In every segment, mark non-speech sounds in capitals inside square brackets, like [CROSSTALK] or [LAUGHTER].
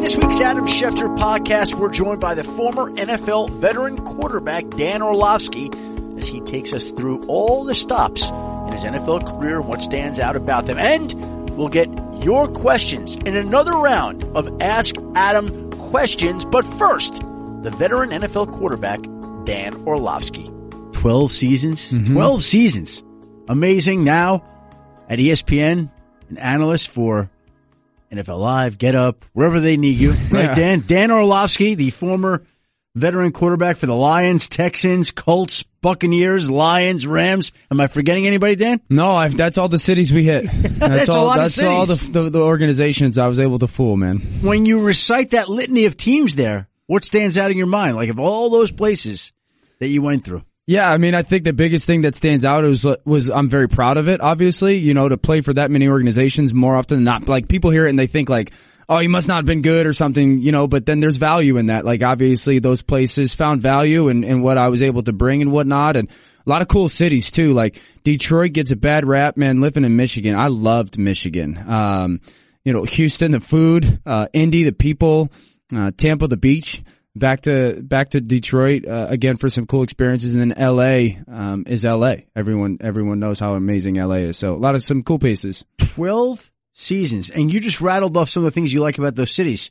On this week's Adam Schefter podcast, we're joined by the former NFL veteran quarterback Dan Orlovsky as he takes us through all the stops in his NFL career and what stands out about them. And we'll get your questions in another round of Ask Adam questions. But first, the veteran NFL quarterback, Dan Orlovsky. 12 seasons? Mm-hmm. 12 seasons. Amazing. Now at ESPN, an analyst for NFL Live, Get Up, wherever they need you. [LAUGHS] Right, Yeah. Dan? Dan Orlovsky, the former veteran quarterback for the Lions, Texans, Colts, Buccaneers, Lions, Rams. Am I forgetting anybody, Dan? No, i that's all the cities we hit. [LAUGHS] That's, That's all. that's all the, the the organizations I was able to fool, man. When you recite that litany of teams there, what stands out in your mind? Like of all those places that you went through. Yeah, I mean, I think the biggest thing that stands out was was I'm very proud of it. Obviously, you know, to play for that many organizations more often than not. Like people hear it and they think like, oh, you must not have been good or something, you know. But then there's value in that. Like obviously, those places found value in, in what I was able to bring and whatnot, and a lot of cool cities too. Like Detroit gets a bad rap, man. Living in Michigan, I loved Michigan. Um, you know, Houston, the food, uh, Indy, the people, uh, Tampa, the beach back to back to Detroit uh, again for some cool experiences, and then L.A. Um, is L.A. Everyone everyone knows how amazing L.A. is. So a lot of some cool places. 12 seasons. And you just rattled off some of the things you like about those cities.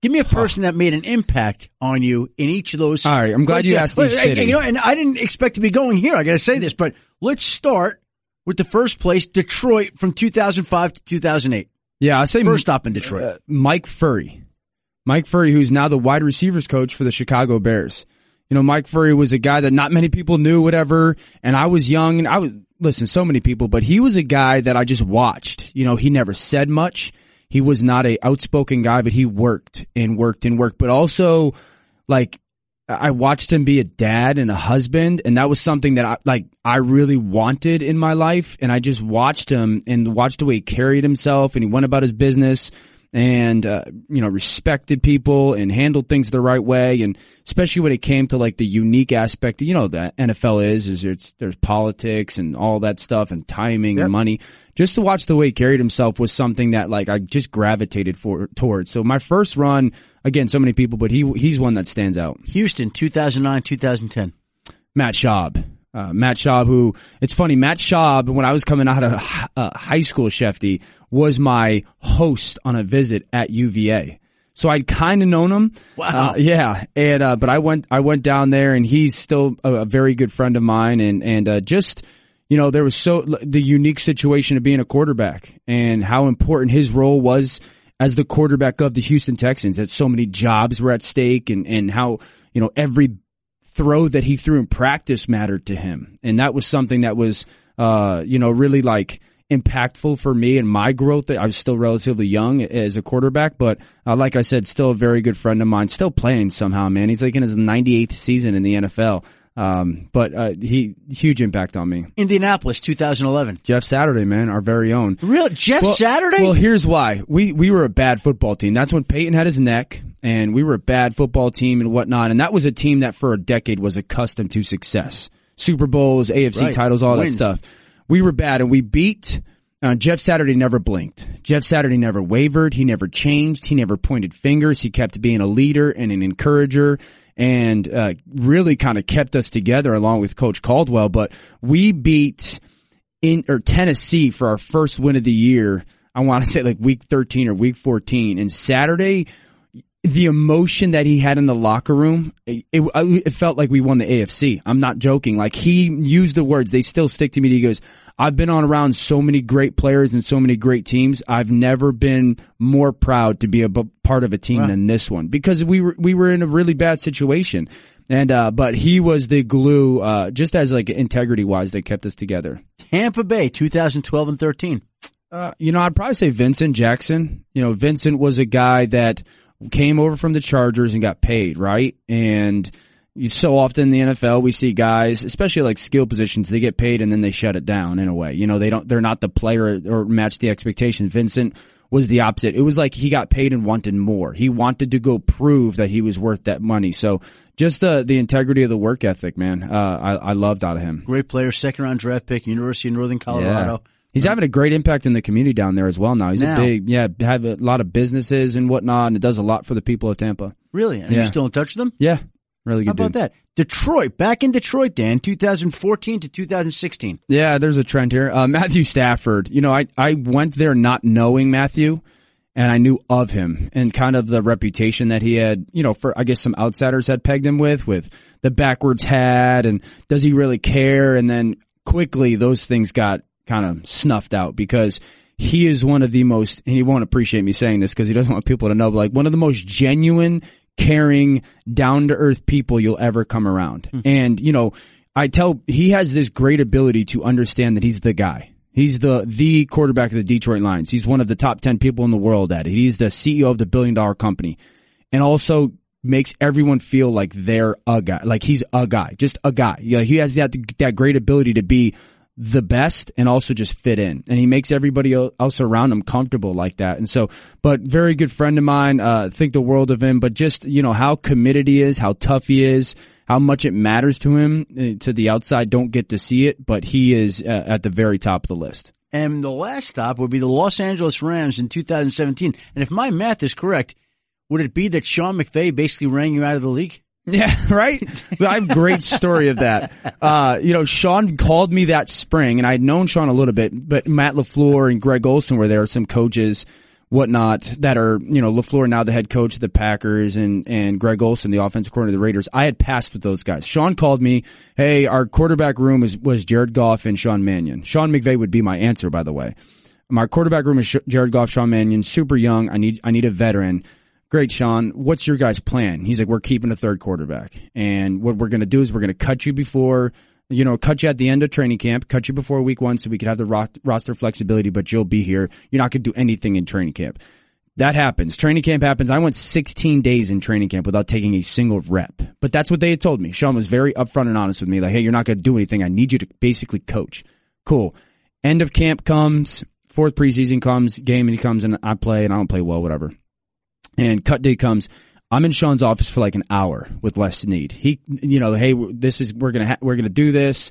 Give me a person that made an impact on you in each of those. All right, I'm glad you asked each city. You know, and I didn't expect to be going here. I got to say this, but let's start with the first place, Detroit, from 2005 to 2008. Yeah, I say First stop in Detroit. uh, Mike Furrey, Mike Furrey, who's now the wide receivers coach for the Chicago Bears. You know, Mike Furrey was a guy that not many people knew, whatever. And I was young and I was, listen, so many people, but he was a guy that I just watched. You know, he never said much. He was not a outspoken guy, but he worked and worked and worked, but also like I watched him be a dad and a husband, and that was something that I like I really wanted in my life. And I just watched him and watched the way he carried himself, and he went about his business, and uh, you know respected people and handled things the right way. And especially when it came to like the unique aspect, you know, that NFL is is it's there's politics and all that stuff and timing Yep. and money. Just to watch the way he carried himself was something that like I just gravitated for towards. So my first run, again, so many people, but he he's one that stands out. Houston, 2009, 2010. Matt Schaub. Uh, Matt Schaub, who it's funny, Matt Schaub, when I was coming out of uh, high school, Shefty was my host on a visit at UVA. So I'd kind of known him. Wow. Uh, yeah. And, uh, but I went, I went down there and he's still a, a very good friend of mine. And, and, uh, just, you know, there was so, the unique situation of being a quarterback and how important his role was as the quarterback of the Houston Texans, that so many jobs were at stake and, and how, you know, every throw that he threw in practice mattered to him. And that was something that was, uh, you know, really like impactful for me and my growth. I was still relatively young as a quarterback, but uh, like I said, still a very good friend of mine, still playing somehow, man. He's like in his 98th season in the NFL. Um, but, uh, he, huge impact on me. Indianapolis, 2011. Jeff Saturday, man, our very own. Real Jeff Well- Saturday? Well, here's why. We we were a bad football team. That's when Peyton had his neck, and we were a bad football team and whatnot. And that was a team that for a decade was accustomed to success, Super Bowls, AFC Right. titles, all Wins. that stuff. We were bad, and we beat. Uh, Jeff Saturday never blinked. Jeff Saturday never wavered. He never changed. He never pointed fingers. He kept being a leader and an encourager and uh, really kind of kept us together along with Coach Caldwell. But we beat in or Tennessee for our first win of the year. I want to [LAUGHS] say like week 13 or week 14 and Saturday the emotion that he had in the locker room it, it, it felt like we won the AFC. I'm not joking. Like he used the words they still stick to me. He goes, "I've been on around so many great players and so many great teams. I've never been more proud to be a b- part of a team Wow. than this one because we were we were in a really bad situation." And uh but he was the glue uh just as like integrity wise that kept us together. Tampa Bay, 2012 and 13. Uh, you know, I'd probably say Vincent Jackson. You know, Vincent was a guy that came over from the Chargers and got paid, right? And you, so often in the NFL, we see guys, especially like skill positions, they get paid and then they shut it down in a way. You know, they don't, they're not the player or match the expectations. Vincent was the opposite. It was like he got paid and wanted more. He wanted to go prove that he was worth that money. So just the, the integrity of the work ethic, man, uh, I, I loved out of him. Great player, second round draft pick, University of Northern Colorado. He's having a great impact in the community down there as well now. He's Now. a big, yeah, have a lot of businesses and whatnot, and it does a lot for the people of Tampa. Really? And Yeah. you're still in touch with them? Yeah, really How good about dude. that? Detroit, back in Detroit, Dan, 2014 to 2016. Yeah, there's a trend here. Uh, Matthew Stafford, you know, I, I went there not knowing Matthew and I knew of him and kind of the reputation that he had, you know, for, I guess some outsiders had pegged him with, with the backwards hat and does he really care? And then quickly those things got kind of snuffed out because he is one of the most, and he won't appreciate me saying this because he doesn't want people to know, but like one of the most genuine, caring, down to earth people you'll ever come around. Hmm. And, you know, I tell, he has this great ability to understand that he's the guy. He's the, the quarterback of the Detroit Lions. He's one of the top 10 people in the world at it. He's the CEO of the billion dollar company and also makes everyone feel like they're a guy, like he's a guy, just a guy. Yeah, he has that, that great ability to be the best and also just fit in. And he makes everybody else around him comfortable like that. And so, but very good friend of mine, uh, think the world of him, but just, you know, how committed he is, how tough he is, how much it matters to him uh, to the outside don't get to see it, but he is uh, at the very top of the list. And the last stop would be the Los Angeles Rams in 2017. And if my math is correct, would it be that Sean McVay basically rang you out of the league? Yeah, [LAUGHS] right. I have a great story of that. Uh, you know, Sean called me that spring, and I had known Sean a little bit, but Matt LaFleur and Greg Olson were there, some coaches, whatnot, that are you know LaFleur now the head coach of the Packers, and and Greg Olson the offensive coordinator of the Raiders. I had passed with those guys. Sean called me, hey, our quarterback room is was Jared Goff and Sean Mannion. Sean McVay would be my answer, by the way. My quarterback room is Jared Goff, Sean Mannion, super young. I need I need a veteran. Great, Sean. What's your guys' plan? He's like, we're keeping a third quarterback, and what we're going to do is we're going to cut you before, you know, cut you at the end of training camp, cut you before week one, so we could have the ro- roster flexibility. But you'll be here. You're not going to do anything in training camp. That happens. Training camp happens. I went 16 days in training camp without taking a single rep. But that's what they had told me. Sean was very upfront and honest with me. Like, hey, you're not going to do anything. I need you to basically coach. Cool. End of camp comes, fourth preseason comes, game and he comes and I play and I don't play well, whatever. And cut day comes. I'm in Sean's office for like an hour with Les Snead. He, you know, hey, this is we're gonna ha- we're gonna do this.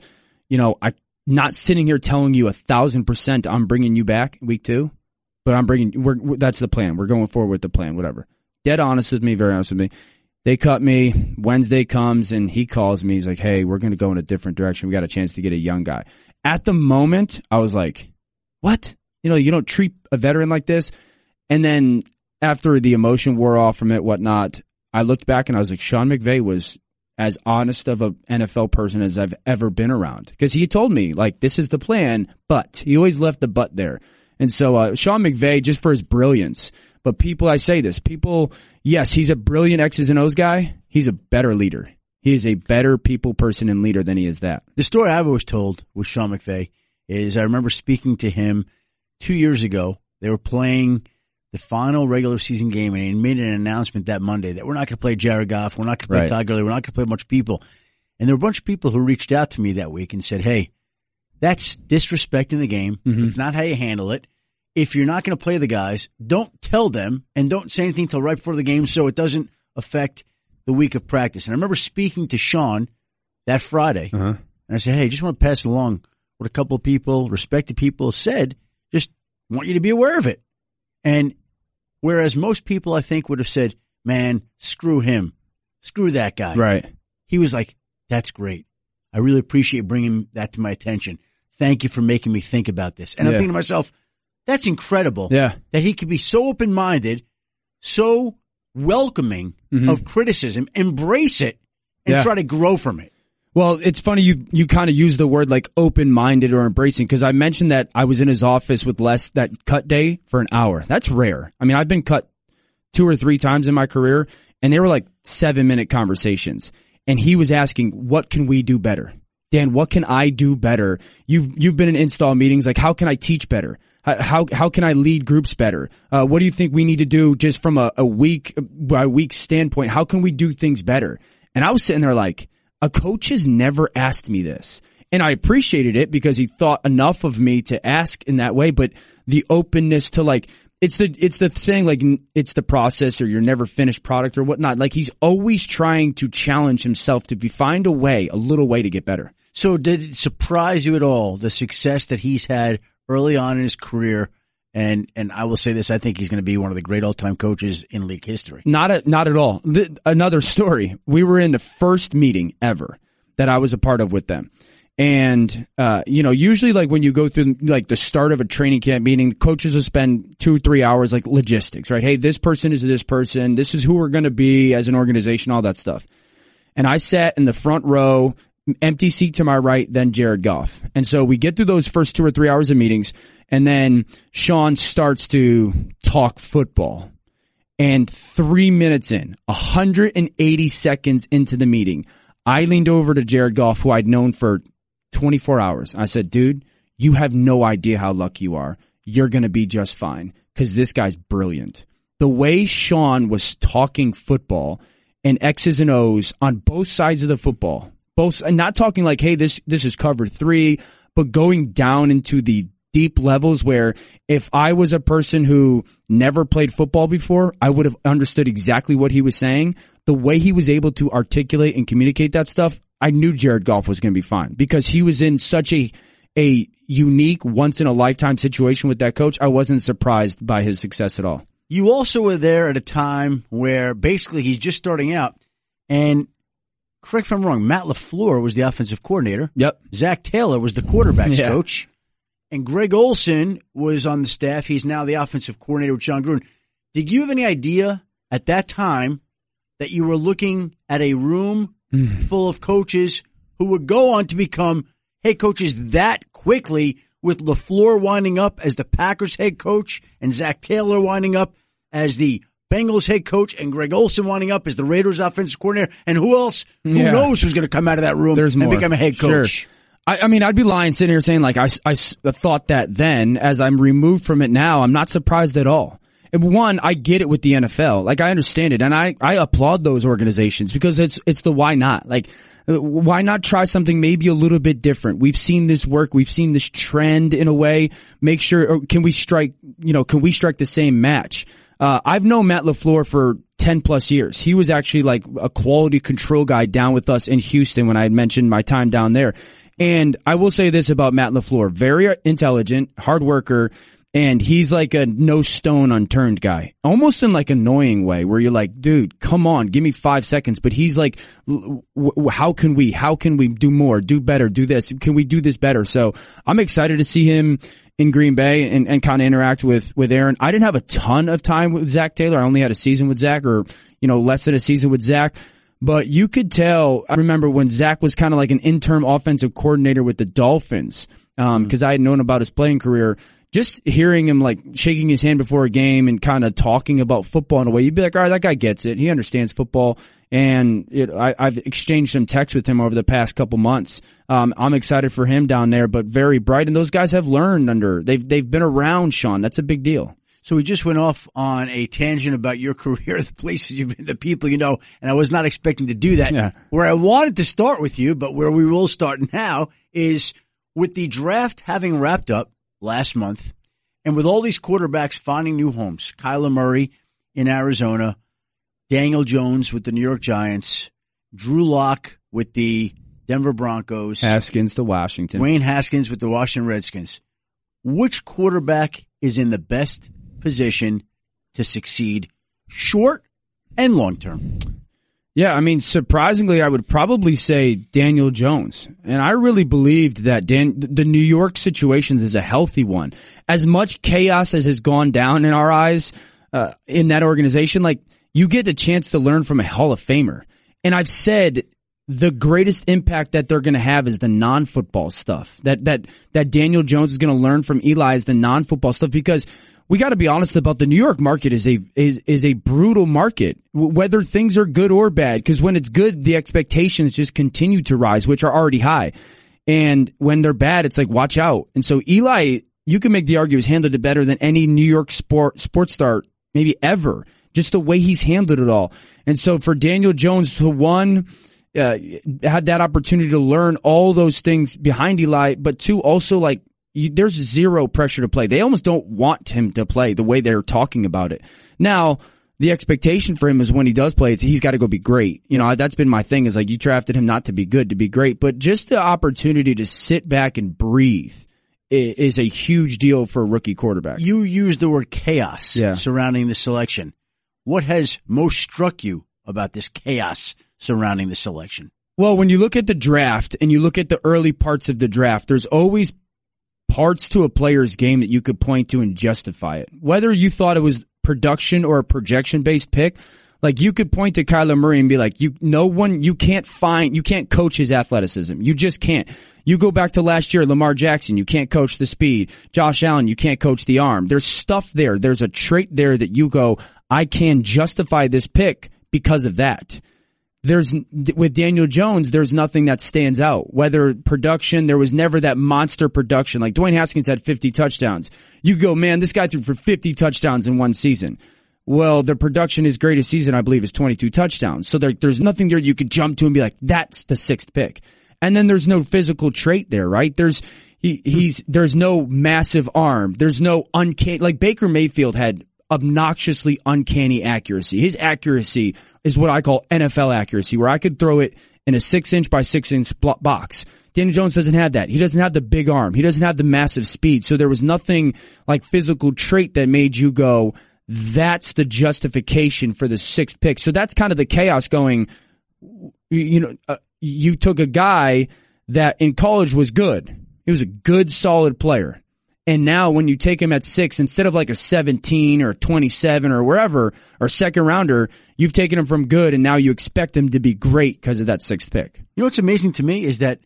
You know, I not sitting here telling you a thousand percent I'm bringing you back week two, but I'm bringing. We're that's the plan. We're going forward with the plan. Whatever. Dead honest with me. Very honest with me. They cut me. Wednesday comes and he calls me. He's like, "Hey, we're gonna go in a different direction. We got a chance to get a young guy." At the moment, I was like, "What? You know, you don't treat a veteran like this." And then after the emotion wore off from it, whatnot, I looked back and I was like, Sean McVay was as honest of a NFL person as I've ever been around because he told me like this is the plan, but he always left the but there. And so uh, Sean McVay, just for his brilliance, but people, I say this, people, yes, he's a brilliant X's and O's guy. He's a better leader. He is a better people person and leader than he is that. The story I've always told with Sean McVay is I remember speaking to him two years ago. They were playing the final regular season game, and he made an announcement that Monday that we're not going to play Jared Goff, we're not going to play Right. Todd Gurley, we're not going to play a bunch of people. And there were a bunch of people who reached out to me that week and said, "Hey, that's disrespecting the game. Mhm. It's not how you handle it. If you're not going to play the guys, don't tell them and don't say anything till right before the game so it doesn't affect the week of practice." And I remember speaking to Sean that Friday. Uh-huh. And I said, hey, just want to pass along what a couple of people, respected people said. Just want you to be aware of it. And whereas most people, I think, would have said, man, screw him. Screw that guy. Right. He was like, that's great. I really appreciate bringing that to my attention. Thank you for making me think about this. And I'm thinking to myself, that's incredible Yeah. that he could be so open minded, so welcoming Mhm. of criticism, embrace it, and Yeah. try to grow from it. Well, it's funny you you kind of use the word like open minded or embracing because I mentioned that I was in his office with Les that cut day for an hour. That's rare. I mean, I've been cut two or three times in my career, and they were like seven minute conversations. And he was asking, "What can we do better, Dan? What can I do better? You've you've been in install meetings. Like, how can I teach better? How how, how can I lead groups better? Uh, what do you think we need to do just from a, a week by week standpoint? How can we do things better?" And I was sitting there like a coach has never asked me this. And I appreciated it because he thought enough of me to ask in that way, but the openness to like, it's the, it's the saying like, it's the process or your never finished product or whatnot. Like he's always trying to challenge himself to be, find a way, a little way to get better. So did it surprise you at all the success that he's had early on in his career. And, and I will say this, I think he's going to be one of the great all-time coaches in league history. Not at, not at all. another story. We were in the first meeting ever that I was a part of with them. And, uh, you know, usually like when you go through like the start of a training camp meeting, coaches will spend two or three hours like logistics, right? Hey, this person is this person. This is who we're going to be as an organization, all that stuff. And I sat in the front row, empty seat to my right, then Jared Goff. And so we get through those first two or three hours of meetings and then Sean starts to talk football. And three minutes in, 180 seconds into the meeting, I leaned over to Jared Goff, who I'd known for 24 hours. I said, dude, you have no idea how lucky you are. You're going to be just fine because this guy's brilliant. The way Sean was talking football and X's and O's on both sides of the football, both, and not talking like, hey, this, this is cover three, but going down into the deep levels where if I was a person who never played football before, I would have understood exactly what he was saying. The way he was able to articulate and communicate that stuff, I knew Jared Goff was going to be fine because he was in such a a unique once in a lifetime situation with that coach. I wasn't surprised by his success at all. You also were there at a time where basically he's just starting out and correct if I'm wrong, Matt LaFleur was the offensive coordinator. Yep. Zac Taylor was the quarterbacks [LAUGHS] yeah. coach. And Greg Olson was on the staff. He's now the offensive coordinator with Jon Gruden. Did you have any idea at that time that you were looking at a room mm. full of coaches who would go on to become head coaches that quickly with LaFleur winding up as the Packers head coach and Zac Taylor winding up as the Bengals head coach and Greg Olson winding up as the Raiders offensive coordinator. And who else? Who yeah. knows who's going to come out of that room There's and more. become a head coach? Sure. I, I, mean, I'd be lying sitting here saying like I, I thought that then. As I'm removed from it now, I'm not surprised at all And one, I get it with the NFL. Like I understand it and I, I applaud those organizations because it's, it's the why not. Like, why not try something maybe a little bit different? We've seen this work. We've seen this trend in a way. Make sure, can we strike, you know, can we strike the same match? Uh, I've known Matt LaFleur for 10 plus years. He was actually like a quality control guy down with us in Houston when I had mentioned my time down there. And I will say this about Matt LaFleur. Very intelligent, hard worker, and he's like a no stone unturned guy, almost in like annoying way where you're like, dude, come on, give me five seconds. But he's like, how can we, how can we do more, do better, do this? Can we do this better? So I'm excited to see him in Green Bay and, and kind of interact with, with Aaron. I didn't have a ton of time with Zac Taylor. I only had a season with Zac or, you know, less than a season with Zac. But you could tell, I remember when Zac was kind of like an interim offensive coordinator with the Dolphins, um, mm-hmm. I had known about his playing career just hearing him like shaking his hand before a game and kind of talking about football in a way, you'd be like, all right, that guy gets it. He understands football. And it, I, have exchanged some texts with him over the past couple months. Um, I'm excited for him down there, but very bright. And those guys have learned under, they've, they've been around Sean. That's a big deal. So we just went off on a tangent about your [LAUGHS] career, the places you've been, the people you know, and I was not expecting to do that. Yeah. Where I wanted to start with you, but where we will start now is with the draft having wrapped up last month. And with all these quarterbacks finding new homes, Kyler Murray in Arizona, Daniel Jones with the New York Giants, Drew Lock with the Denver Broncos, Haskins to Washington, Dwayne Haskins with the Washington Redskins. Which quarterback is in the best position to succeed short and long term? Yeah, I mean, surprisingly, I would probably say Daniel Jones. And I really believed that Dan, the New York situation is a healthy one. As much chaos as has gone down in our eyes, uh, in that organization, like, you get a chance to learn from a Hall of Famer. And I've said the greatest impact that they're going to have is the non-football stuff. That, that, that Daniel Jones is going to learn from Eli is the non-football stuff because we got to be honest about the New York market is a is is a brutal market, whether things are good or bad. Because when it's good, the expectations just continue to rise, which are already high, and when they're bad, it's like watch out. And so Eli, you can make the argument, has handled it better than any New York sport sports star maybe ever. Just the way he's handled it all. And so for Daniel Jones to one. Uh, had that opportunity to learn all those things behind Eli, but two, also like you, there's zero pressure to play. They almost don't want him to play the way they're talking about it. Now, the expectation for him is when he does play, it's, he's got to go be great. You know, that's been my thing is like you drafted him not to be good, to be great, but just the opportunity to sit back and breathe is a huge deal for a rookie quarterback. You used the word chaos Yeah. surrounding the selection. What has most struck you about this chaos surrounding the selection? Well, when you look at the draft and you look at the early parts of the draft, there's always parts to a player's game that you could point to and justify it. Whether you thought it was production or a projection based pick, like you could point to Kyler Murray and be like, you, no one, you can't find, you can't coach his athleticism. You just can't. You go back to last year, Lamar Jackson, you can't coach the speed. Josh Allen, you can't coach the arm. There's stuff there. There's a trait there that you go, I can justify this pick because of that there's with Daniel Jones, there's nothing that stands out. Whether production, there was never that monster production. Like Dwayne Haskins had 50 touchdowns. You go, man, this guy threw for 50 touchdowns in one season. Well, the production, his greatest season, I believe, is 22 touchdowns. So there, there's nothing there you could jump to and be like, that's the sixth pick. And then there's no physical trait there, right? There's, he, he's, there's no massive arm. There's no uncanny, like Baker Mayfield had obnoxiously uncanny accuracy. His accuracy is what I call NFL accuracy, where I could throw it in a six inch by six inch box. Daniel Jones doesn't have that. He doesn't have the big arm. He doesn't have the massive speed. So there was nothing like physical trait that made you go, that's the justification for the sixth pick. So that's kind of the chaos going, you know, uh, you took a guy that in college was good. He was a good, solid player. And now when you take him at six, instead of like a 17 or 27 or wherever, or second rounder, you've taken him from good and now you expect him to be great because of that sixth pick. You know what's amazing to me is that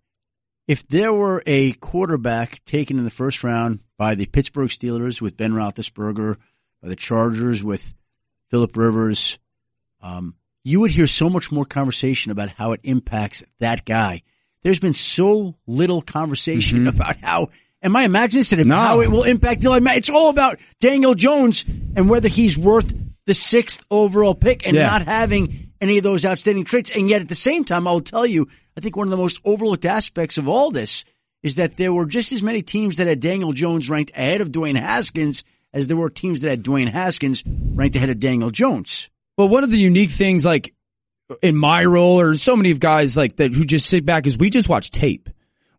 if there were a quarterback taken in the first round by the Pittsburgh Steelers with Ben Roethlisberger, by the Chargers with Philip Rivers, um, you would hear so much more conversation about how it impacts that guy. There's been so little conversation mm-hmm. [LAUGHS] about how Am I imagining this? No. How it will impact the It's all about Daniel Jones and whether he's worth the sixth overall pick and Yeah. not having any of those outstanding traits. And yet at the same time, I will tell you, I think one of the most overlooked aspects of all this is that there were just as many teams that had Daniel Jones ranked ahead of Dwayne Haskins as there were teams that had Dwayne Haskins ranked ahead of Daniel Jones. Well, one of the unique things, like in my role, or so many of guys like that who just sit back, is we just watch tape.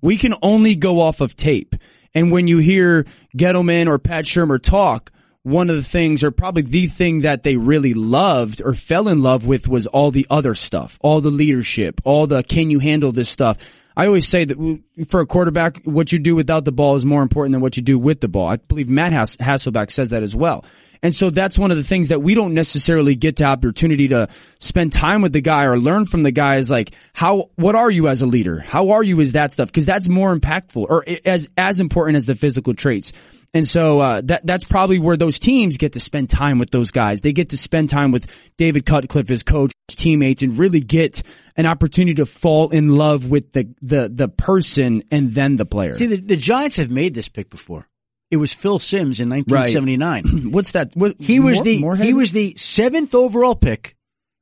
We can only go off of tape. And when you hear Gettleman or Pat Shurmur talk, one of the things, or probably the thing that they really loved or fell in love with was all the other stuff, all the leadership, all the can you handle this stuff. I always say that for a quarterback, what you do without the ball is more important than what you do with the ball. I believe Matt Hasselbeck says that as well. And so that's one of the things that we don't necessarily get the opportunity to spend time with the guy or learn from the guy is like, how, what are you as a leader? How are you as that stuff? Cause that's more impactful or as, as important as the physical traits. And so uh, that that's probably where those teams get to spend time with those guys. They get to spend time with David Cutcliffe, his coach, his teammates, and really get an opportunity to fall in love with the the the person and then the player. See, the, the Giants have made this pick before. It was Phil Simms in 1979. [CLEARS THROAT] What's that? What, He was Moore- the Morehead? he was the seventh overall pick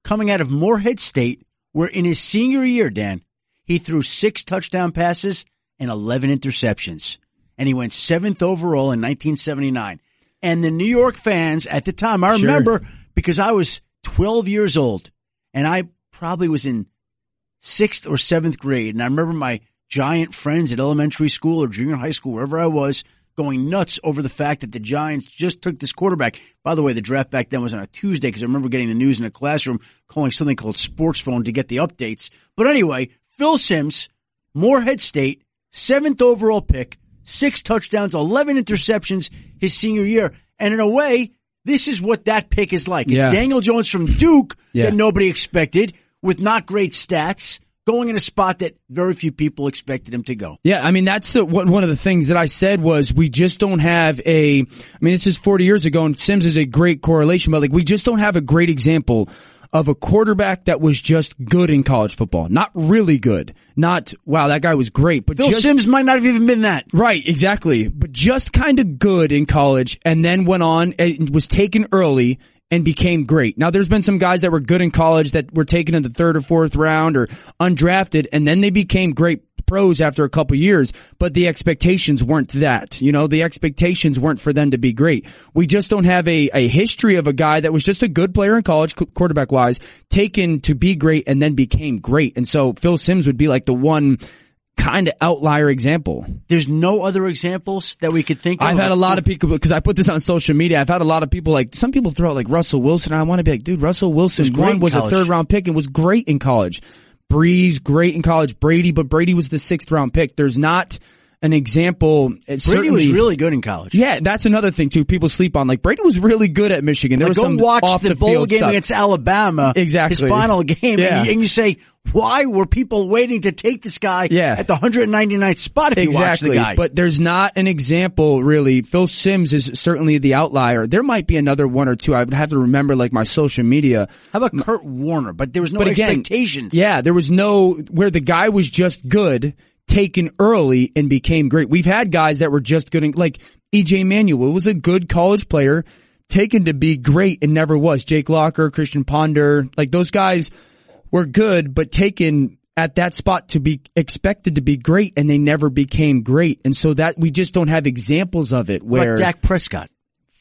coming out of Morehead State, where in his senior year, Dan, he threw six touchdown passes and eleven interceptions, and he went seventh overall in 1979. And the New York fans at the time, I Sure. remember because I was 12 years old, and I probably was in sixth or seventh grade, and I remember my giant friends at elementary school or junior high school, wherever I was, going nuts over the fact that the Giants just took this quarterback. By the way, the draft back then was on a Tuesday because I remember getting the news in a classroom, calling something called Sports Phone to get the updates. But anyway, Phil Simms, Morehead State, seventh overall pick, six touchdowns, 11 interceptions his senior year. And in a way, this is what that pick is like. It's Yeah. Daniel Jones from Duke Yeah. that nobody expected with not great stats going in a spot that very few people expected him to go. Yeah, I mean that's the one one of the things that I said was we just don't have a. I mean, this is 40 years ago, and Simms is a great correlation, but like we just don't have a great example of a quarterback that was just good in college football, not really good, not wow that guy was great, but Phil just Simms might not have even been that. Right, exactly. But just kind of good in college and then went on and was taken early and became great. Now there's been some guys that were good in college that were taken in the third or fourth round or undrafted and then they became great pros after a couple years, but the expectations weren't that. You know, the expectations weren't for them to be great. We just don't have a, a history of a guy that was just a good player in college, quarterback wise, taken to be great and then became great. And so Phil Simms would be like the one kind of outlier example. There's no other examples that we could think of. I've had a lot of people because I put this on social media. I've had a lot of people like some people throw out like Russell Wilson. I want to be like, dude, Russell Wilson Was was a third round pick and was great in college. Brees great in college. Brady, but Brady was the sixth round pick. There's not an example. It Brady was really good in college. yeah, that's another thing too. People sleep on like Brady was really good at Michigan. There Like, was go some watch off the, the, bowl game stuff. against Alabama. Exactly. His final game. Yeah. And, you, and you say, why were people waiting to take this guy Yeah. at the 199th spot Exactly, the guy? but there's not an example really. Phil Simms is certainly the outlier. There might be another one or two. I would have to remember like my social media. How about Kurt Warner? But there was no But again, expectations. Yeah, there was no where the guy was just good, taken early and became great. We've had guys that were just good, in, like EJ Manuel was a good college player, taken to be great and never was. Jake Locker, Christian Ponder, like those guys were good, but taken at that spot to be expected to be great and they never became great. And so that we just don't have examples of it where Dak Prescott.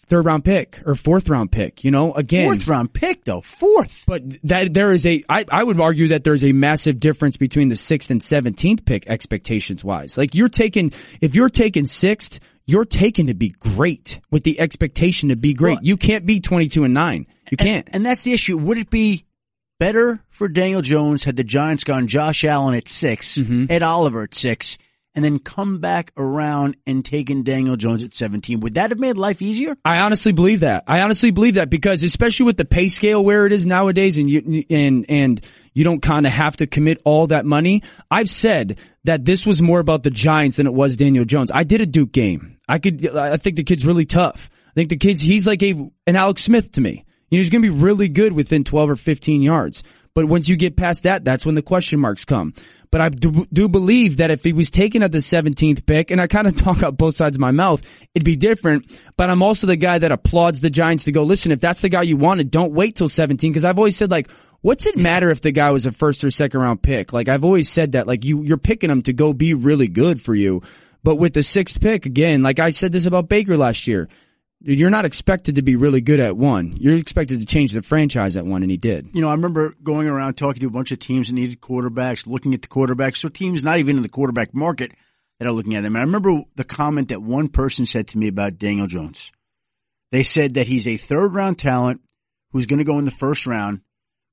Third round pick or fourth round pick, you know, again. Fourth round pick though. Fourth. But that there is a, I, I would argue that there's a massive difference between the sixth and seventeenth pick expectations wise. Like you're taking, if you're taking sixth, you're taken to be great with the expectation to be great. Well- you can't be 22 and nine. You can't. And, and that's the issue. Would it be better for Daniel Jones had the Giants gone Josh Allen at 6 Mm-hmm. Ed Oliver at six, and then come back around and taken Daniel Jones at 17? Would that have made life easier? I honestly believe that. I honestly believe that because especially with the pay scale where it is nowadays and you, and, and you don't kind of have to commit all that money. I've said that this was more about the Giants than it was Daniel Jones. I did a Duke game. I could, I think the kid's really tough. I think the kid's, he's like a, an Alex Smith to me. You know, he's going to be really good within 12 or 15 yards. But once you get past that, that's when the question marks come. But I do, do believe that if he was taken at the 17th pick, and I kind of talk out both sides of my mouth, it'd be different. But I'm also the guy that applauds the Giants to go, listen, if that's the guy you wanted, don't wait till 17. Cause I've always said like, what's it matter if the guy was a first or second round pick? Like I've always said that, like you, you're picking him to go be really good for you. But with the sixth pick, again, like I said this about Baker last year, dude, you're not expected to be really good at one. You're expected to change the franchise at one, and he did. You know, I remember going around talking to a bunch of teams that needed quarterbacks, looking at the quarterbacks. So teams not even in the quarterback market that are looking at them. And I remember the comment that one person said to me about Daniel Jones. They said that he's a third round talent who's going to go in the first round,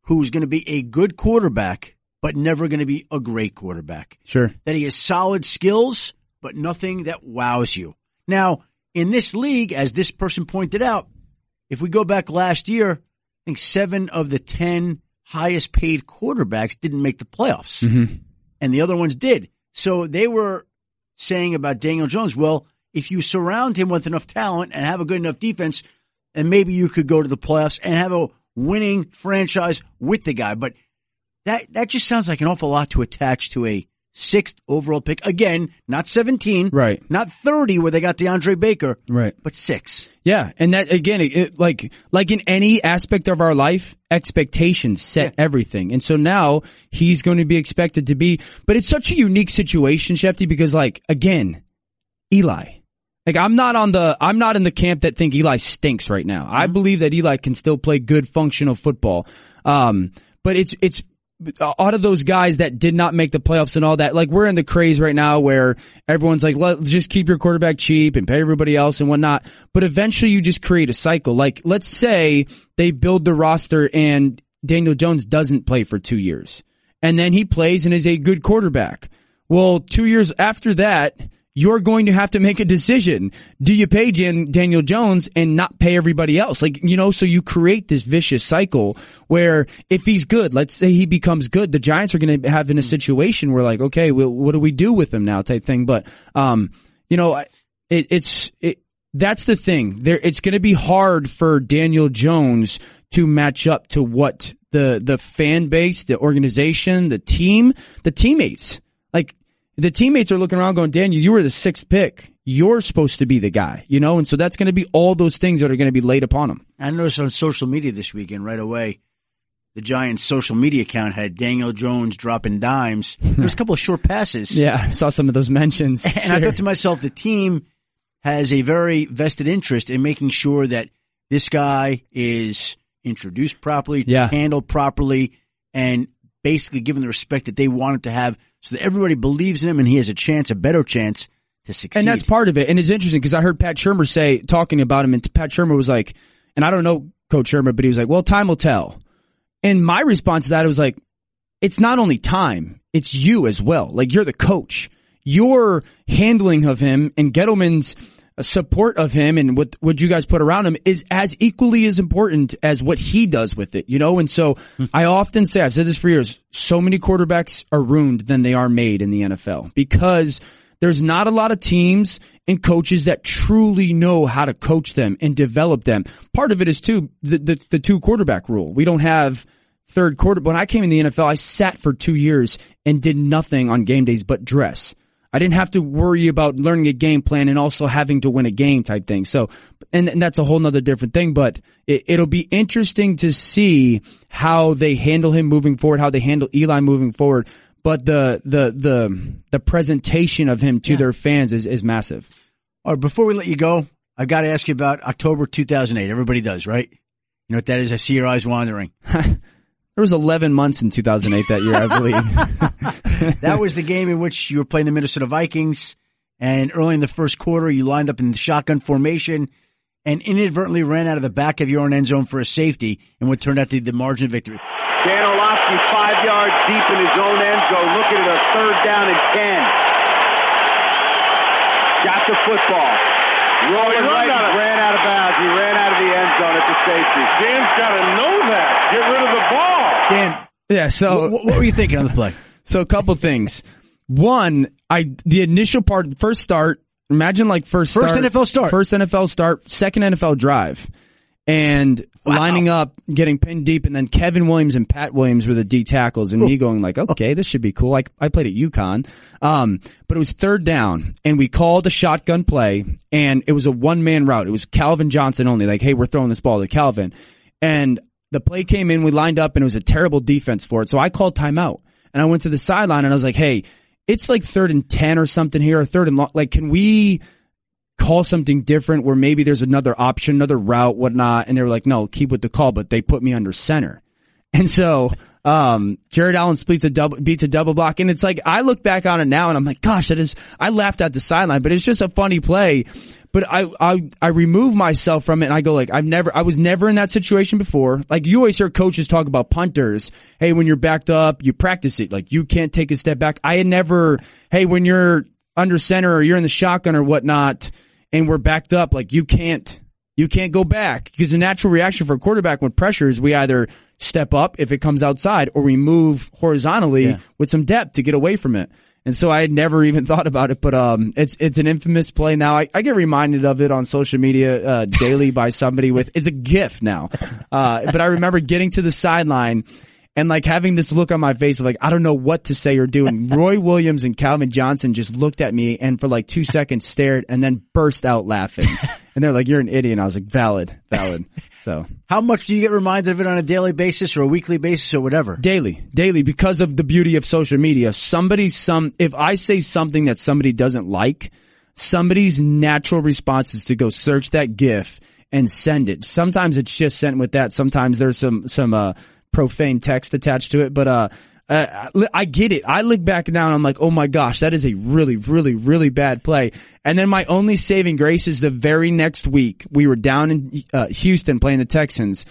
who's going to be a good quarterback, but never going to be a great quarterback. Sure. That he has solid skills, but nothing that wows you. Now, in this league, as this person pointed out, if we go back last year, I think seven of the 10 highest paid quarterbacks didn't make the playoffs Mm-hmm. and the other ones did. So they were saying about Daniel Jones, well, if you surround him with enough talent and have a good enough defense, and maybe you could go to the playoffs and have a winning franchise with the guy. But that, that just sounds like an awful lot to attach to a sixth overall pick. Again, not 17, Right. not 30 where they got DeAndre Baker, Right. but six. Yeah, and that again, it, it- like like in any aspect of our life, expectations set everything, and so now he's going to be expected to be. But it's such a unique situation, Shefty, because like again, Eli. Like I'm not on the I'm not in the camp that think Eli stinks right now. I believe that Eli can still play good functional football. Um, but it's it's out of those guys that did not make the playoffs and all that, like we're in the craze right now where everyone's like, Let, just keep your quarterback cheap and pay everybody else and whatnot. But eventually you just create a cycle. Like let's say they build the roster and Daniel Jones doesn't play for two years and then he plays and is a good quarterback. Well, two years after that, you're going to have to make a decision. Do you pay Jan- Daniel Jones and not pay everybody else? Like, you know, so you create this vicious cycle where if he's good, let's say he becomes good, the Giants are going to have in a situation where like, okay, well, what do we do with him now type thing. But, um, you know, it, it's, it, that's the thing. There, it's going to be hard for Daniel Jones to match up to what the the fan base, the organization, the team, the teammates. Like the teammates are looking around going, Daniel, you were the sixth pick. You're supposed to be the guy, you know? And so that's going to be all those things that are going to be laid upon him. I noticed on social media this weekend right away, the Giants' social media account had Daniel Jones dropping dimes. [LAUGHS] There was a couple of short passes. Yeah, I saw some of those mentions. [LAUGHS] And I thought to myself, the team has a very vested interest in making sure that this guy is introduced properly, Yeah. handled properly, and basically given the respect that they wanted to have so that everybody believes in him and he has a chance, a better chance to succeed. And that's part of it. And it's interesting because I heard Pat Shurmur say, talking about him, and Pat Shurmur was like, and I don't know Coach Shurmur, but he was like, well, time will tell. And my response to that was like, it's not only time, it's you as well. Like you're the coach. Your handling of him and Gettleman's support of him and what what you guys put around him is as equally as important as what he does with it, you know? And so hmm. I often say, I've said this for years, so many quarterbacks are ruined than they are made in the NFL because there's not a lot of teams and coaches that truly know how to coach them and develop them. Part of it is too the, the, the two quarterback rule. We don't have third quarter. When I came in the NFL, I sat for two years and did nothing on game days but dress. I didn't have to worry about learning a game plan and also having to win a game type thing. So, and, and that's a whole nother different thing, but it, it'll be interesting to see how they handle him moving forward, how they handle Eli moving forward. But the, the, the, the presentation of him to Yeah. their fans is, is massive. All right, before we let you go, I've got to ask you about October 2008. Everybody does, right? You know what that is? I see your eyes wandering. [LAUGHS] There was 11 months in 2008 that year, I believe. [LAUGHS] [LAUGHS] That was the game in which you were playing the Minnesota Vikings, and early in the first quarter, you lined up in the shotgun formation and inadvertently ran out of the back of your own end zone for a safety and what turned out to be the margin of victory. Dan Orlovsky five yards deep in his own end zone, looking at a third down and ten. Got the football. Rolling he right, ran out of- ran out of bounds. He ran out of the end zone at the safety. Dan's got to know that. Get rid of the ball. Dan, yeah, so. what, what were you thinking on the play? [LAUGHS] So a couple things. One, I the initial part, first start. Imagine like first First start, NFL start. first NFL start, second NFL drive, and lining up, getting pinned deep, and then Kevin Williams and Pat Williams were the D tackles, and me going like, okay, this should be cool. Like I played at UConn, um, but it was third down, and we called a shotgun play, and it was a one man route. It was Calvin Johnson only. Like, hey, we're throwing this ball to Calvin, and the play came in, we lined up, and it was a terrible defense for it. So I called timeout, and I went to the sideline, and I was like, hey, it's like third and ten or something here, or third and long. Like, can we? Call something different where maybe there's another option, another route, whatnot. And they were like, no, keep with the call, but they put me under center. [LAUGHS] And so, um, Jared Allen splits a double, beats a double block. And it's like, I look back on it now and I'm like, gosh, that is, I laughed at the sideline, but it's just a funny play. But I, I, I remove myself from it and I go like, I've never, I was never in that situation before. Like you always hear coaches talk about punters. Hey, when you're backed up, you practice it. Like you can't take a step back. I had never, hey, when you're under center or you're in the shotgun or whatnot, and we're backed up, like you can't you can't go back because the natural reaction for a quarterback when pressure is we either step up if it comes outside or we move horizontally Yeah. with some depth to get away from it. And so I had never [LAUGHS] even thought about it, but um, it's it's an infamous play now. I, I get reminded of it on social media uh, daily by somebody with it's a GIF now. [LAUGHS] Uh, but I remember getting to the sideline and like having this look on my face of like I don't know what to say or do. And [LAUGHS] Roy Williams and Calvin Johnson just looked at me and for like two seconds stared and then burst out laughing. [LAUGHS] And they're like, "You're an idiot." And I was like, "Valid, valid." So How much do you get reminded of it on a daily basis or a weekly basis or whatever? daily, daily, because of the beauty of social media. Somebody, some if I say something that somebody doesn't like, somebody's natural response is to go search that GIF and send it. Sometimes it's just sent with that. Sometimes there's some some uh, profane text attached to it, but uh. Uh, I get it. I look back now and I'm like, oh my gosh, that is a really, really, really bad play. And then my only saving grace is the very next week we were down in uh, Houston playing the Texans.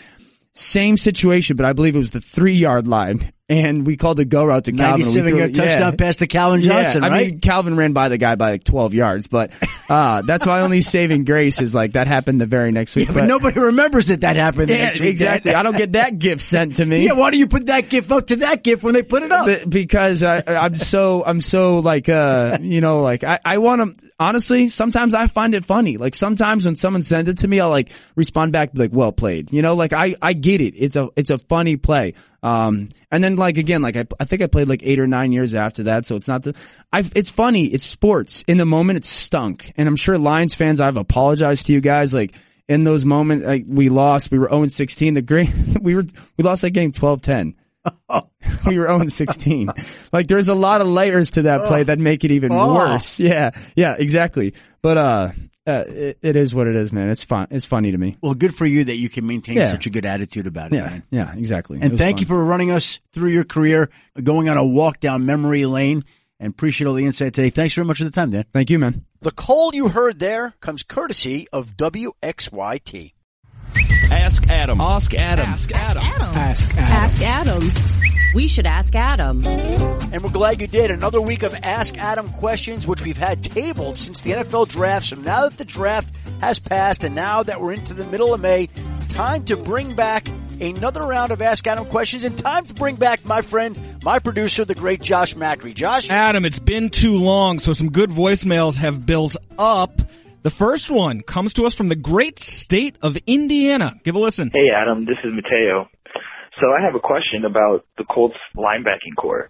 Same situation, but I believe it was the three yard line, and we called a go route to Calvin. We 97 threw- yard touchdown yeah. pass to Calvin Johnson, yeah, I right? mean, Calvin ran by the guy by like 12 yards, but uh, that's my only saving grace is like that happened the very next week. yeah, but nobody remembers that that happened. the yeah, next week. exactly. I don't get that gift sent to me. Yeah, why do you put that gift up to that gift when they put it up? Because I, I'm so I'm so like uh you know like I I want to honestly sometimes I find it funny like sometimes when someone sends it to me I'll like respond back like well played you know like I I get it it's a it's a funny play um and then like again like I I think I played like eight or nine years after that so it's not the I it's funny it's sports in the moment it stunk and I'm sure Lions fans I've apologized to you guys like in those moments like we lost we were 0 16 the great [LAUGHS] we were we lost that game 12-10 [LAUGHS] we were 0 16. Like there's a lot of layers to that play that make it even Oh. worse. Yeah. Yeah, exactly. But, uh, uh it, it is what it is, man. It's fun. It's funny to me. Well, good for you that you can maintain Yeah. such a good attitude about it, Yeah. man. Yeah, exactly. And thank fun. you for running us through your career, going on a walk down memory lane. and appreciate all the insight today. Thanks very much for the time, Dan. Thank you, man. The call you heard there comes courtesy of WXYT. Ask Adam. Ask Adam. Ask Adam. Ask Adam. Ask Adam. We should ask Adam. And we're glad you did. Another week of Ask Adam questions, which we've had tabled since the NFL draft. So now that the draft has passed and now that we're into the middle of May, time to bring back another round of Ask Adam questions and time to bring back my friend, my producer, the great Josh Macri. Josh? Adam, it's been too long, so some good voicemails have built up. The first one comes to us from the great state of Indiana. Give a listen. Hey, Adam. This is Mateo. So I have a question about the Colts linebacking core.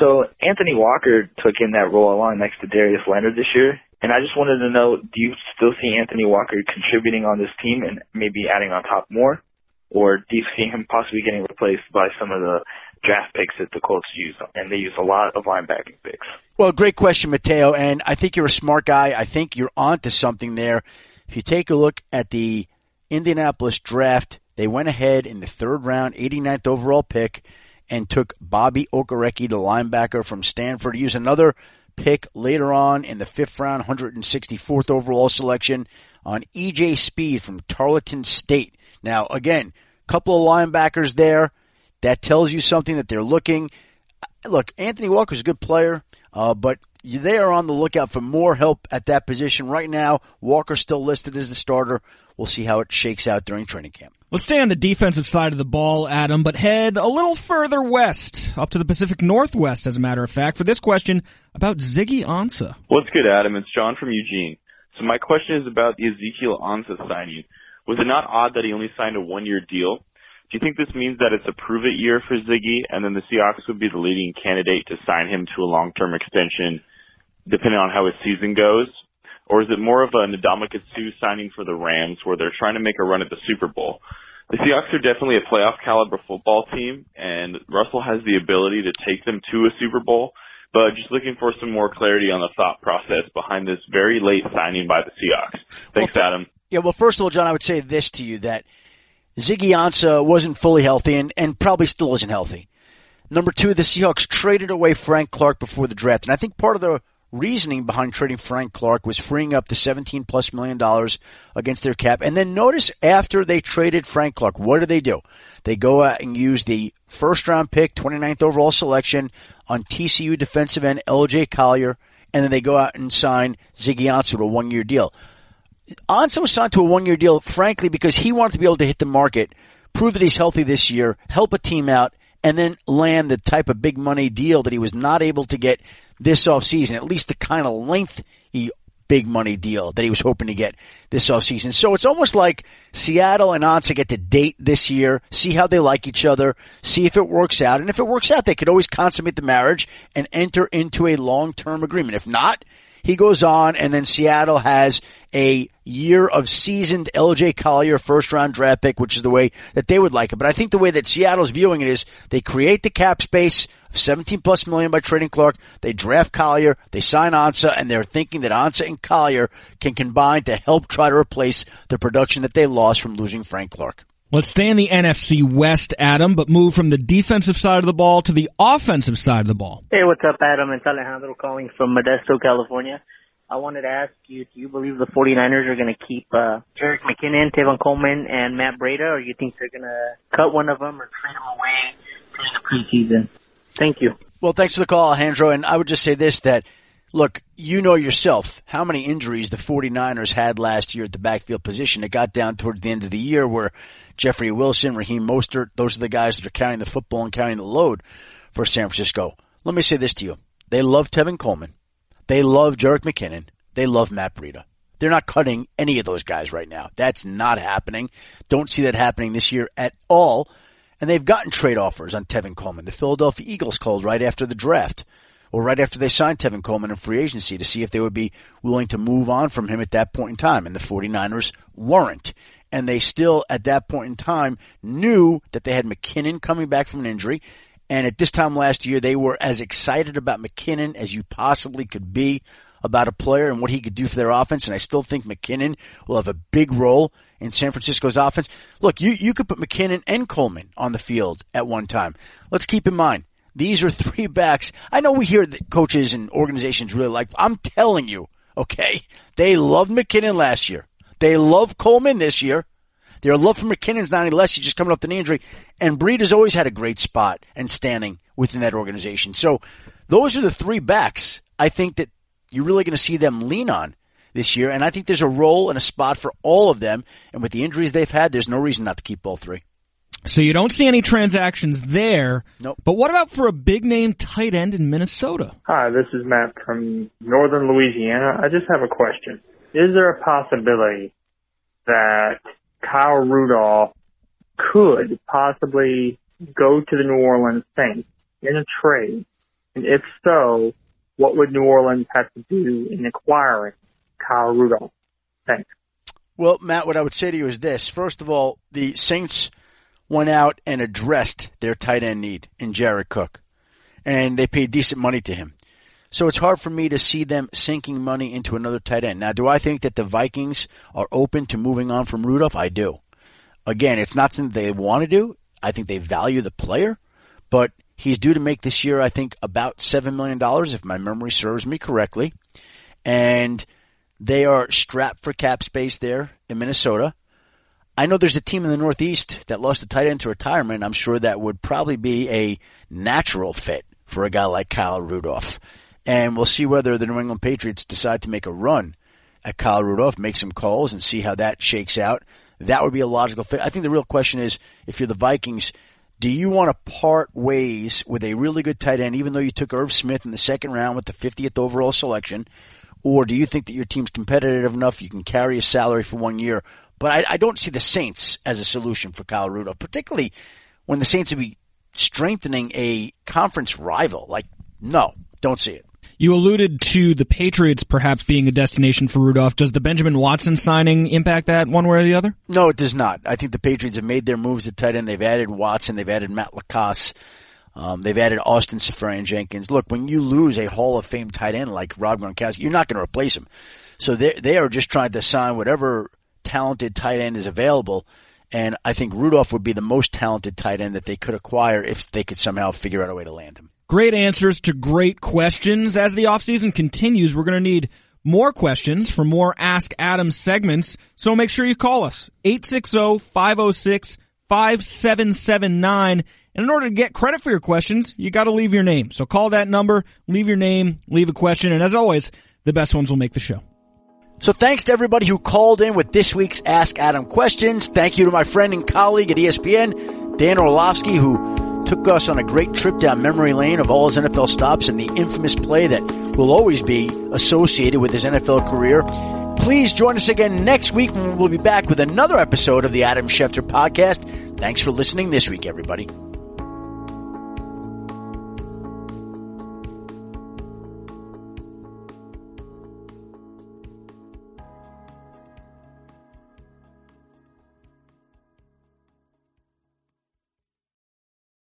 So Anthony Walker took in that role along next to Darius Leonard this year, and I just wanted to know, do you still see Anthony Walker contributing on this team and maybe adding on top more? Or do you see him possibly getting replaced by some of the draft picks that the Colts use, and they use a lot of linebacking picks? Well, great question, Mateo, and I think you're a smart guy. I think you're onto something there. If you take a look at the Indianapolis draft, they went ahead in the third round, 89th overall pick, and took Bobby Okereke, the linebacker from Stanford. To use another pick later on in the fifth round, 164th overall selection on EJ Speed from Tarleton State. Now, again, couple of linebackers there. That tells you something that they're looking. Look, Anthony Walker's a good player, uh, but they are on the lookout for more help at that position right now. Walker's still listed as the starter. We'll see how it shakes out during training camp. Let's stay on the defensive side of the ball, Adam, but head a little further west, up to the Pacific Northwest, as a matter of fact, for this question about Ziggy Ansah. What's good, Adam? It's John from Eugene. So my question is about the Ezekiel Ansah signing. Was it not odd that he only signed a one-year deal? Do you think this means that it's a prove it year for Ziggy and then the Seahawks would be the leading candidate to sign him to a long-term extension depending on how his season goes? Or is it more of an Ndamukong Suh signing for the Rams where they're trying to make a run at the Super Bowl? The Seahawks are definitely a playoff caliber football team and Russell has the ability to take them to a Super Bowl, but just looking for some more clarity on the thought process behind this very late signing by the Seahawks. Thanks, Well, Adam. Yeah, well, first of all, John, I would say this to you that Ziggy Ansah wasn't fully healthy and, and probably still isn't healthy. Number two, the Seahawks traded away Frank Clark before the draft. And I think part of the reasoning behind trading Frank Clark was freeing up the 17 plus million dollars against their cap. And then notice after they traded Frank Clark, what do they do? They go out and use the first round pick, 29th overall selection on TCU defensive end LJ Collier. And then they go out and sign Ziggy Ansah to a one year deal. Ansah was signed to a one year deal, frankly, because he wanted to be able to hit the market, prove that he's healthy this year, help a team out, and then land the type of big money deal that he was not able to get this offseason, at least the kind of lengthy big money deal that he was hoping to get this offseason. So it's almost like Seattle and Ansah get to date this year, see how they like each other, see if it works out. And if it works out, they could always consummate the marriage and enter into a long-term agreement. If not, he goes on and then Seattle has a year of seasoned LJ Collier first round draft pick, which is the way that they would like it. But I think the way that Seattle's viewing it is they create the cap space of 17 plus million by trading Clark. They draft Collier, they sign Ansah and they're thinking that Ansah and Collier can combine to help try to replace the production that they lost from losing Frank Clark. Let's stay in the NFC West, Adam, but move from the defensive side of the ball to the offensive side of the ball. Hey, what's up, Adam? It's Alejandro calling from Modesto, California. I wanted to ask you, do you believe the 49ers are going to keep uh, Jerick McKinnon, Tevin Coleman, and Matt Breida, or do you think they're going to cut one of them or trade them away during the preseason? Thank you. Well, thanks for the call, Alejandro. And I would just say this, that look, you know yourself how many injuries the 49ers had last year at the backfield position. It got down towards the end of the year where Jeffrey Wilson, Raheem Mostert, those are the guys that are carrying the football and carrying the load for San Francisco. Let me say this to you. They love Tevin Coleman. They love Jerick McKinnon. They love Matt Breida. They're not cutting any of those guys right now. That's not happening. Don't see that happening this year at all. And they've gotten trade offers on Tevin Coleman. The Philadelphia Eagles called right after the draft or right after they signed Tevin Coleman in free agency to see if they would be willing to move on from him at that point in time. And the 49ers weren't. And they still, at that point in time, knew that they had McKinnon coming back from an injury. And at this time last year, they were as excited about McKinnon as you possibly could be about a player and what he could do for their offense. And I still think McKinnon will have a big role in San Francisco's offense. Look, you, you could put McKinnon and Coleman on the field at one time. Let's keep in mind, These are [LAUGHS] three backs. I know we hear that coaches and organizations really like, I'm telling you, okay, they loved McKinnon last year. They love Coleman this year. Their love for McKinnon's not any less. He's just coming off the knee injury. And Breed has always had a great spot and standing within that organization. So those are the three backs I think that you're really going to see them lean on this year. And I think there's a role and a spot for all of them. And with the injuries they've had, there's no reason not to keep all three. So you don't see any transactions there. Nope. But what about for a big name tight end in Minnesota? Hi, this is Matt from Northern Louisiana. I just have a question. Is there a possibility that Kyle Rudolph could possibly go to the New Orleans Saints in a trade? And if so, what would New Orleans have to do in acquiring Kyle Rudolph? Thanks. Well, Matt, what I would say to you is this. First of all, the Saints went out and addressed their tight end need in Jared Cook. And they paid decent money to him. So it's hard for me to see them sinking money into another tight end. Now, do I think that the Vikings are open to moving on from Rudolph? I do. Again, it's not something they want to do. I think they value the player, but he's due to make this year, I think, about $7 million, if my memory serves me correctly. And they are strapped for cap space there in Minnesota. I know there's a team in the Northeast that lost a tight end to retirement. I'm sure that would probably be a natural fit for a guy like Kyle Rudolph. And we'll see whether the New England Patriots decide to make a run at Kyle Rudolph, make some calls and see how that shakes out. That would be a logical fit. I think the real question is, if you're the Vikings, do you want to part ways with a really good tight end, even though you took Irv Smith in the second round with the 50th overall selection? Or do you think that your team's competitive enough you can carry a salary for one year? But I, I don't see the Saints as a solution for Kyle Rudolph, particularly when the Saints would be strengthening a conference rival. Like, no, don't see it. You alluded to the Patriots perhaps being a destination for Rudolph. Does the Benjamin Watson signing impact that one way or the other? No, it does not. I think the Patriots have made their moves at tight end. They've added Watson. They've added Matt LaCosse. Um, they've added Austin Seferian Jenkins. Look, when you lose a Hall of Fame tight end like Rob Gronkowski, you're not going to replace him. So they they are just trying to sign whatever talented tight end is available. And I think Rudolph would be the most talented tight end that they could acquire if they could somehow figure out a way to land him. Great answers to great questions. As the offseason continues, we're going to need more questions for more Ask Adam segments. So make sure you call us 860-506-5779. And in order to get credit for your questions, you got to leave your name. So call that number, leave your name, leave a question. And as always, the best ones will make the show. So thanks to everybody who called in with this week's Ask Adam questions. Thank you to my friend and colleague at ESPN, Dan Orlovsky, who took us on a great trip down memory lane of all his NFL stops and the infamous play that will always be associated with his NFL career. Please join us again next week when we'll be back with another episode of the Adam Schefter podcast. Thanks for listening this week, everybody.